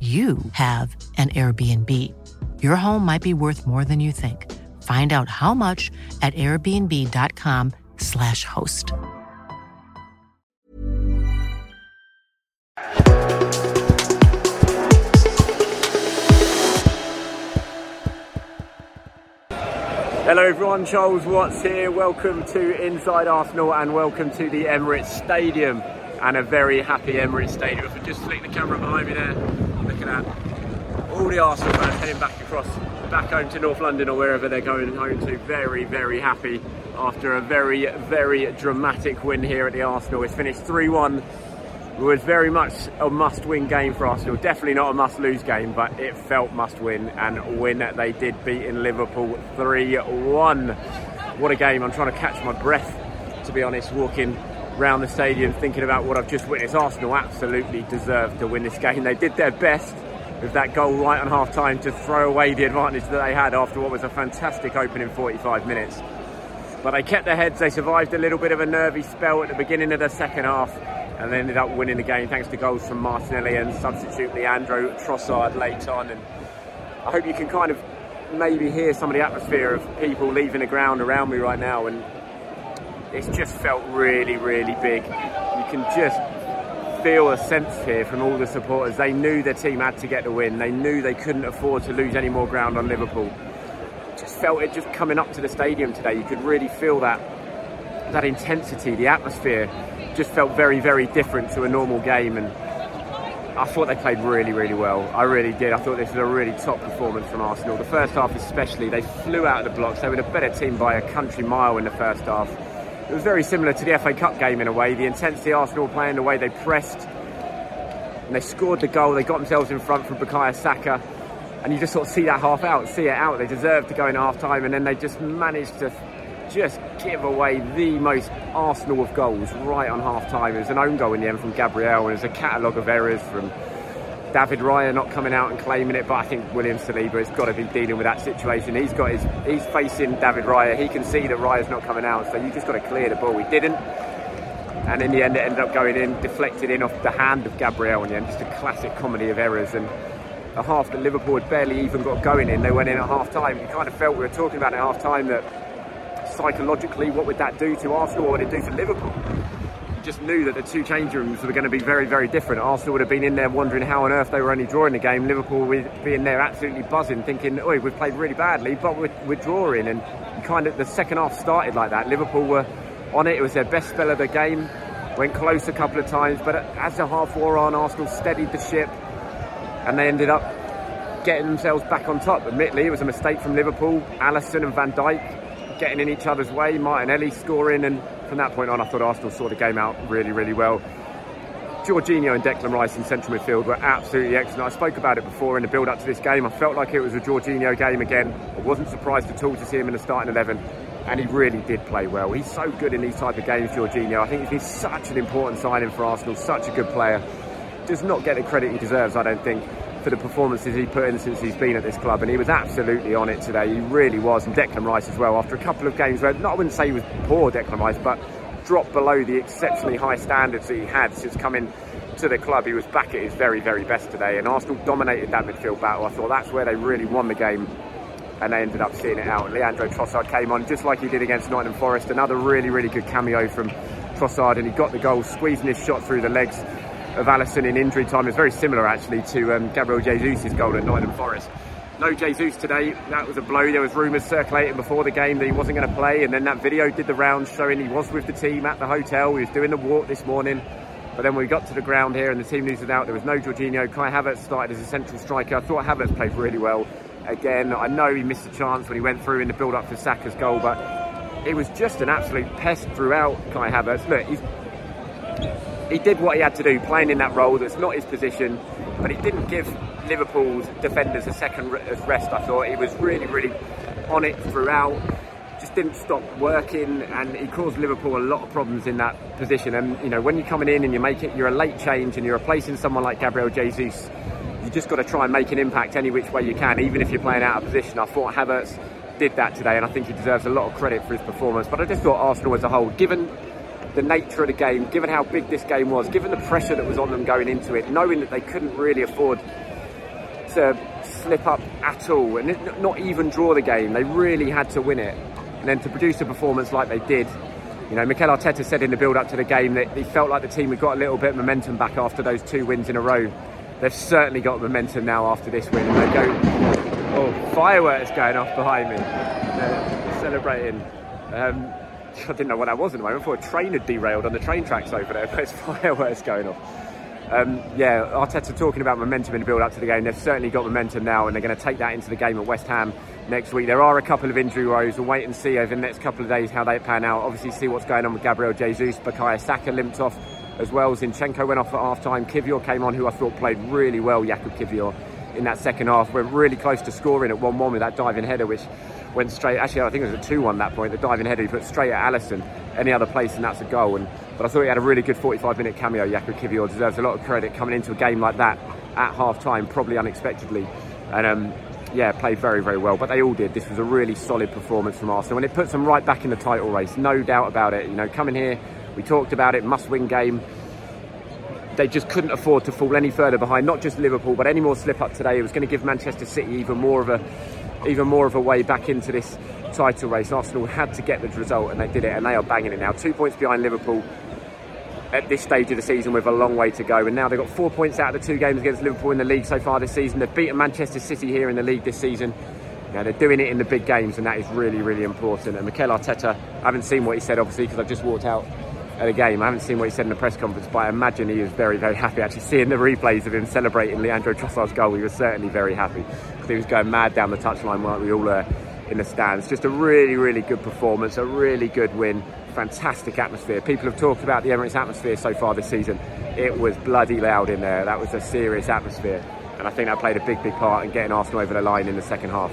you have an Airbnb. Your home might be worth more than you think. Find out how much at airbnb.com/slash host. Hello everyone, Charles Watts here. Welcome to Inside Arsenal and welcome to the Emirates Stadium and a very happy Emirates Stadium. If I just flick the camera behind me there, looking at all the Arsenal fans heading back across, back home to North London or wherever they're going home to. Very, very happy after a very, very dramatic win here at the Arsenal. It's finished 3-1. It was very much a must-win game for Arsenal. Definitely not a must-lose game, but it felt must-win and win. They did beat in Liverpool 3-1. What a game! I'm trying to catch my breath, to be honest, walking around the stadium thinking about what I've just witnessed. Arsenal absolutely deserved to win this game. They did their best with that goal right on half time to throw away the advantage that they had after what was a fantastic opening 45 minutes. But they kept their heads, they survived a little bit of a nervy spell at the beginning of the second half and they ended up winning the game thanks to goals from Martinelli and substitute Leandro Trossard late on. And I hope you can kind of maybe hear some of the atmosphere of people leaving the ground around me right now and it's just felt really, really big. You can just feel a sense here from all the supporters. They knew their team had to get the win. They knew they couldn't afford to lose any more ground on Liverpool. Just felt it just coming up to the stadium today. You could really feel that that intensity, the atmosphere just felt very, very different to a normal game and I thought they played really, really well. I really did. I thought this was a really top performance from Arsenal. The first half especially, they flew out of the blocks. They were the better team by a country mile in the first half it was very similar to the FA Cup game in a way. The intensity Arsenal were playing, the way they pressed, and they scored the goal. They got themselves in front from Bukayo Saka, and you just sort of see that half out, see it out. They deserved to go in half time, and then they just managed to just give away the most Arsenal of goals right on half time. It was an own goal in the end from Gabriel, and it was a catalogue of errors from David Raya not coming out and claiming it, but I think William Saliba has got to be dealing with that situation. He's got his, he's facing David Raya. He can see that Raya's not coming out, so you just got to clear the ball. He didn't, and in the end, it ended up going in, deflected in off the hand of Gabriel. In the end, just a classic comedy of errors. And a half that Liverpool had barely even got going in, they went in at half time. You kind of felt we were talking about at half time that psychologically, what would that do to Arsenal? What would it do to Liverpool? Just knew that the two change rooms were going to be very, very different. Arsenal would have been in there wondering how on earth they were only drawing the game. Liverpool would be in there absolutely buzzing, thinking, "Oh, we've played really badly, but we're, we're drawing." And kind of the second half started like that. Liverpool were on it. It was their best spell of the game. Went close a couple of times, but as the half wore on, Arsenal steadied the ship, and they ended up getting themselves back on top. Admittedly, it was a mistake from Liverpool. Alisson and Van Dijk getting in each other's way. Martinelli scoring and from that point on, I thought Arsenal saw the game out really, really well. Jorginho and Declan Rice in central midfield were absolutely excellent. I spoke about it before in the build up to this game. I felt like it was a Jorginho game again. I wasn't surprised at all to see him in the starting 11, and he really did play well. He's so good in these type of games, Jorginho. I think he's such an important signing for Arsenal, such a good player. does not get the credit he deserves, I don't think, for the performances he put in since he's been at this club. And he was absolutely on it today. He really was. And Declan Rice as well. After a couple of games where, not I wouldn't say he was poor, Declan Rice, but dropped below the exceptionally high standards that he had since coming to the club. He was back at his very, very best today. And Arsenal dominated that midfield battle. I thought that's where they really won the game and they ended up seeing it out. Leandro Trossard came on just like he did against Nottingham Forest. Another really, really good cameo from Trossard, and he got the goal, squeezing his shot through the legs of Alisson in injury time. is very similar actually to um, Gabriel Jesus' goal at Nottingham Forest. No Jesus today. That was a blow. There was rumours circulating before the game that he wasn't going to play, and then that video did the rounds showing he was with the team at the hotel. He was doing the walk this morning. But then we got to the ground here and the team news was out, there was no Jorginho. Kai Havertz started as a central striker. I thought Havertz played really well again. I know he missed a chance when he went through in the build up to Saka's goal, but it was just an absolute pest throughout Kai Havertz. Look, he did what he had to do, playing in that role that's not his position, but he didn't give Liverpool's defenders a second rest. I thought he was really, really on it throughout. Just didn't stop working, and he caused Liverpool a lot of problems in that position. And you know, when you're coming in and you make it, you're a late change, and you're replacing someone like Gabriel Jesus you just got to try and make an impact any which way you can, even if you're playing out of position. I thought Havertz did that today, and I think he deserves a lot of credit for his performance. But I just thought Arsenal as a whole, given the nature of the game, given how big this game was, given the pressure that was on them going into it, knowing that they couldn't really afford to slip up at all and not even draw the game, they really had to win it. And then to produce a performance like they did, you know, Mikel Arteta said in the build up to the game that he felt like the team had got a little bit of momentum back after those two wins in a row they've certainly got momentum now after this win. And they go, oh, fireworks going off behind me. They're celebrating. Um, I didn't know what that was at the moment. I thought a train had derailed on the train tracks over there. But there's fireworks going off. Um, yeah, Arteta talking about momentum in the build up to the game. They've certainly got momentum now, and they're going to take that into the game at West Ham next week. There are a couple of injury woes. We'll wait and see over the next couple of days how they pan out. Obviously, see what's going on with Gabriel Jesus. Bukayo Saka limped off as well. Zinchenko went off at half time. Kiwior came on, who I thought played really well, Jakub Kiwior, in that second half. We're really close to scoring at 1 1 with that diving header, which went straight. Actually, I think it was a 2 1 that point. The diving header he put straight at Alisson. Any other place, and that's a goal. And But I thought he had a really good 45 minute cameo. Jakub Kiwior deserves a lot of credit coming into a game like that at half time, probably unexpectedly. And um, yeah, played very, very well. But they all did. This was a really solid performance from Arsenal, and it puts them right back in the title race, no doubt about it. You know, coming here, we talked about it, must-win game they just couldn't afford to fall any further behind. Not just Liverpool, but any more slip up today. It was going to give Manchester City even more of a, even more of a way back into this title race. Arsenal had to get the result, and they did it, and they are banging it now. Two points behind Liverpool at this stage of the season with a long way to go. And now they've got four points out of the two games against Liverpool in the league so far this season. They've beaten Manchester City here in the league this season. Now they're doing it in the big games, and that is really, really important. And Mikel Arteta, I haven't seen what he said obviously because I've just walked out at a game. I haven't seen what he said in the press conference, but I imagine he was very, very happy. Actually, seeing the replays of him celebrating Leandro Trossard's goal, he was certainly very happy because he was going mad down the touchline weren't we all were in the stands. Just a really, really good performance, a really good win, fantastic atmosphere. People have talked about the Emirates atmosphere so far this season. It was bloody loud in there. That was a serious atmosphere, and I think that played a big, big part in getting Arsenal over the line in the second half.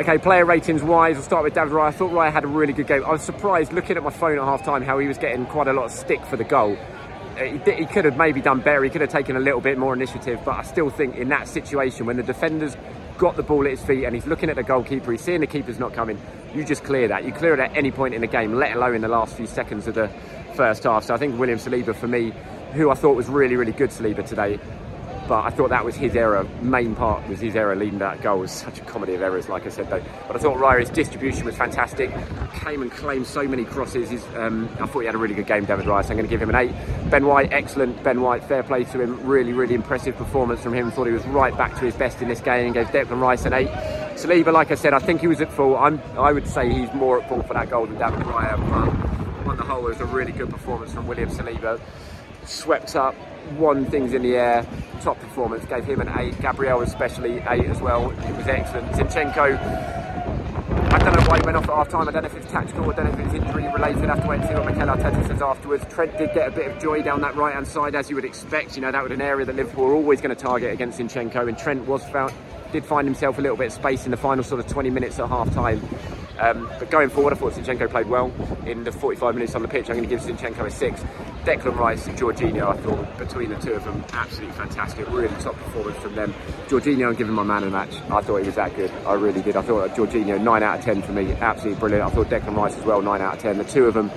Okay, player ratings wise, we'll start with David Raya. I thought Raya had a really good game. I was surprised looking at my phone at half time how he was getting quite a lot of stick for the goal. Uh, he, he, could have maybe done better, he could have taken a little bit more initiative, but I still think in that situation when the defenders got the ball at his feet and he's looking at the goalkeeper, he's seeing the keeper's not coming, you just clear that. You clear it at any point in the game, let alone in the last few seconds of the first half. So I think William Saliba, for me, who I thought was really, really good Saliba today, but I thought that was his error. Main part was his error leading that goal. It was such a comedy of errors, like I said though. But I thought Raya's distribution was fantastic. Came and claimed so many crosses. Um, I thought he had a really good game, David Raya. So I'm going to give him an eight. Ben White, excellent. Ben White, fair play to him. Really, really impressive performance from him. Thought he was right back to his best in this game and gave Declan Rice an eight. Saliba, like I said, I think he was at fault. I'm, I would say he's more at fault for that goal than David Raya. But on the whole, it was a really good performance from William Saliba. Swept up, won things in the air, top performance, gave him an 8. Gabriel especially 8 as well, it was excellent. Zinchenko, I don't know why he went off at half time, I don't know if it's tactical, I don't know if it's injury related, I have to wait and see what Mikel Arteta says afterwards. Trent did get a bit of joy down that right hand side as you would expect, you know, that was an area that Liverpool were always going to target against Zinchenko and Trent was found, did find himself a little bit of space in the final sort of 20 minutes at half time. Um, but going forward, I thought Zinchenko played well in the 45 minutes on the pitch. I'm going to give Zinchenko a six. Declan Rice and Jorginho, I thought between the two of them, absolutely fantastic. Really top performance from them. Jorginho, I'm giving my man a match. I thought he was that good. I really did. I thought Jorginho, 9 out of 10 for me. Absolutely brilliant. I thought Declan Rice as well, 9 out of 10. The two of them,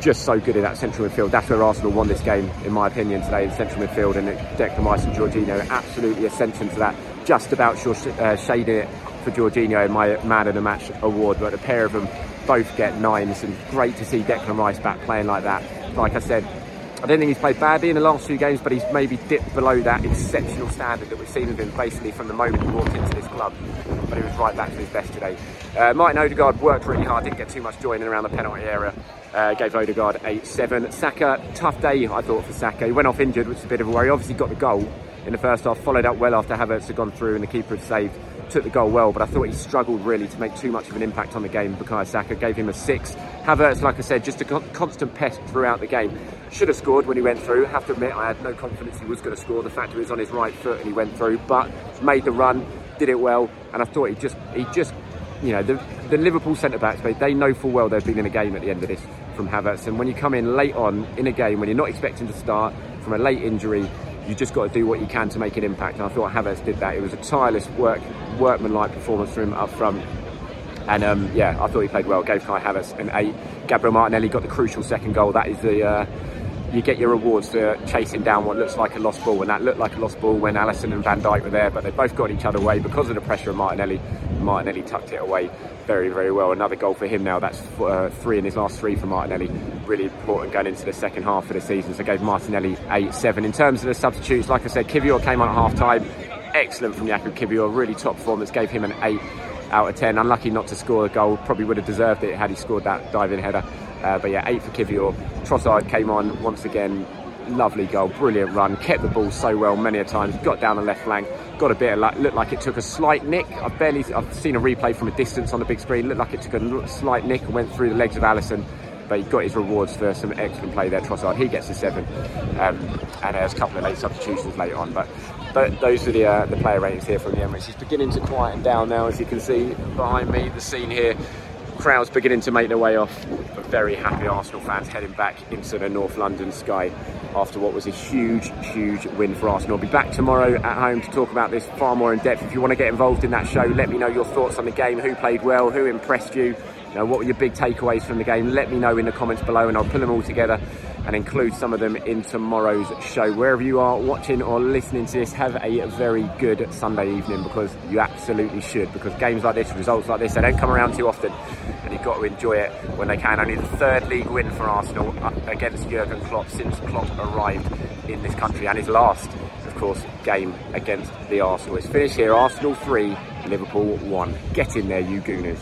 just so good in that central midfield. That's where Arsenal won this game, in my opinion, today in central midfield. And Declan Rice and Jorginho, absolutely ascension to that. Just about sure, uh, shading it for Jorginho in my man of the match award. But the pair of them both get nines, and great to see Declan Rice back playing like that. Like I said, I don't think he's played badly in the last few games, but he's maybe dipped below that exceptional standard that we've seen of him basically from the moment he walked into this club. But he was right back to his best today. Uh, Martin Odegaard worked really hard, didn't get too much joy in around the penalty area. Uh, gave Odegaard a 7. Saka, tough day I thought for Saka. He went off injured, which is a bit of a worry. Obviously got the goal in the first half, followed up well after Havertz had gone through and the keeper had saved took the goal well, but I thought he struggled really to make too much of an impact on the game. Bukayo Saka gave him a six. Havertz, like I said, just a constant pest throughout the game. Should have scored when he went through. Have to admit, I had no confidence he was going to score. The fact he was on his right foot and he went through, but made the run, did it well, and I thought he just, he just, you know, the, the Liverpool centre backs, they know full well they've been in a game at the end of this from Havertz. And when you come in late on in a game when you're not expecting to start from a late injury, you just got to do what you can to make an impact. And I thought Havertz did that. It was a tireless work, workmanlike performance from him up front. And um, yeah, I thought he played well. Gave Kai Havertz an eight. Gabriel Martinelli got the crucial second goal. That is the uh, you get your rewards for chasing down what looks like a lost ball, and that looked like a lost ball when Alisson and Van Dijk were there, but they both got each other away because of the pressure of Martinelli. Martinelli tucked it away very, very well. Another goal for him now. That's uh, three in his last three for Martinelli. Really important going into the second half of the season. So gave Martinelli eight, seven. In terms of the substitutes, like I said, Kiwior came on at half time. Excellent from Jakub Kiwior. Really top performance. Gave him an eight out of 10. Unlucky not to score a goal. Probably would have deserved it had he scored that diving header. Uh, but yeah, eight for Kiwior. Trossard came on once again. Lovely goal, brilliant run, kept the ball so well many a times, got down the left flank, got a bit of luck, looked like it took a slight nick. I've barely, I've seen a replay from a distance on the big screen, looked like it took a slight nick and went through the legs of Alisson. but he got his rewards for some excellent play there. Trossard, he gets a seven, um, and there's a couple of late substitutions later on. But but those are the uh, the player ratings here from the Emirates. He's beginning to quieten down now, as you can see behind me. The scene here crowds beginning to make their way off, but very happy Arsenal fans heading back into the North London sky after what was a huge, huge win for Arsenal. I'll be back tomorrow at home to talk about this far more in depth. If you want to get involved in that show, let me know your thoughts on the game, who played well, who impressed you, you know, what were your big takeaways from the game? Let me know in the comments below and I'll pull them all together and include some of them in tomorrow's show. Wherever you are watching or listening to this, have a very good Sunday evening because you absolutely should. Because games like this, results like this, they don't come around too often you've got to enjoy it when they can. Only the third league win for Arsenal uh, against Jurgen Klopp since Klopp arrived in this country and his last, of course, game against the Arsenal. It's finished here, Arsenal 3, Liverpool 1. Get in there, you Gooners.